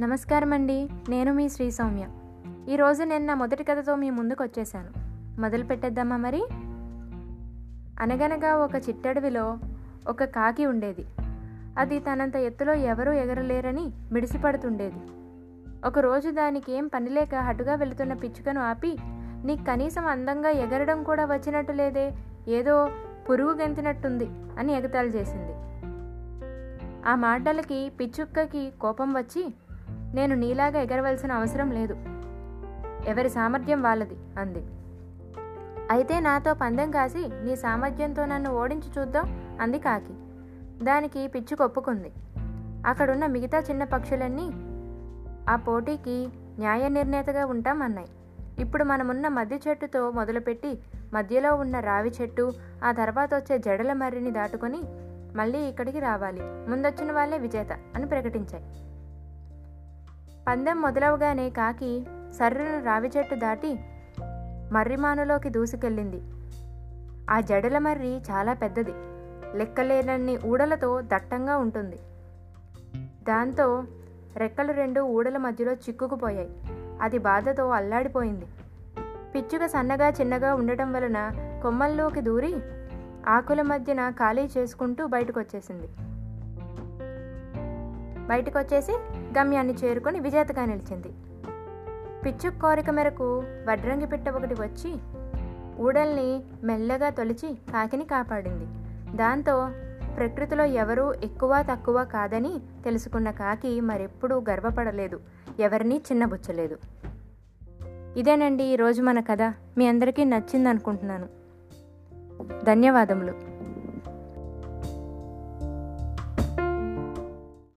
నమస్కారం అండి నేను మీ శ్రీ సౌమ్య. ఈరోజు నేను నా మొదటి కథతో మీ ముందుకు వచ్చేసాను మొదలు పెట్టేద్దామా మరి? అనగనగా ఒక చిట్టడవిలో ఒక కాకి ఉండేది. అది తనంత ఎత్తులో ఎవరూ ఎగరలేరని మిడిసిపడుతుండేది ఒకరోజు దానికి ఏం పనిలేక హటుగా వెళుతున్న పిచ్చుకను ఆపి నీకు కనీసం అందంగా ఎగరడం కూడా వచ్చినట్టు లేదే. ఏదో పురుగు గెంతినట్టుంది అని ఎగతాళి చేసింది. ఆ మాటలకి పిచ్చుక్కకి కోపం వచ్చి నేను నీలాగా ఎగరవలసిన అవసరం లేదు. ఎవరి సామర్థ్యం వాళ్ళది అంది. అయితే నాతో పందెం కాసి నీ సామర్థ్యంతో నన్ను ఓడించి చూద్దాం అంది కాకి. దానికి పిచ్చి కొప్పుకుంది. అక్కడున్న మిగతా చిన్న పక్షులన్నీ ఆ పోటీకి న్యాయ నిర్ణేతగా ఉంటామన్నాయి ఇప్పుడు మనమున్న మధ్య చెట్టుతో మొదలుపెట్టి మధ్యలో ఉన్న రావి చెట్టు ఆ తర్వాత వచ్చే జడల మర్రిని దాటుకొని మళ్ళీ ఇక్కడికి రావాలి. ముందొచ్చిన వాళ్ళే విజేత అని ప్రకటించాయి. పందెం మొదలవగానే కాకి సర్రును రావి చెట్టు దాటి మర్రిమానులోకి దూసుకెళ్ళింది. ఆ జడల మర్రి చాలా పెద్దది లెక్కలేనన్ని ఊడలతో దట్టంగా ఉంటుంది. దాంతో రెక్కలు రెండు ఊడల మధ్యలో చిక్కుకుపోయాయి. అది బాధతో అల్లాడిపోయింది. పిచ్చుక సన్నగా చిన్నగా ఉండటం వలన కొమ్మల్లోకి దూరి ఆకుల మధ్యన ఖాళీ చేసుకుంటూ బయటకు వచ్చేసింది బయటకు వచ్చేసి గమ్యాన్ని చేరుకొని విజేతగా నిలిచింది. పిచ్చు కోరిక మేరకు వడ్రంగి పిట్ట ఒకటి వచ్చి ఊడల్ని మెల్లగా తొలిచి కాకిని కాపాడింది. దాంతో ప్రకృతిలో ఎవరూ ఎక్కువ తక్కువ కాదని తెలుసుకున్న కాకి మరెప్పుడూ గర్వపడలేదు. ఎవరినీ చిన్నబుచ్చలేదు. ఇదేనండి ఈరోజు మన కథ. మీ అందరికీ నచ్చింది అనుకుంటున్నాను ధన్యవాదములు.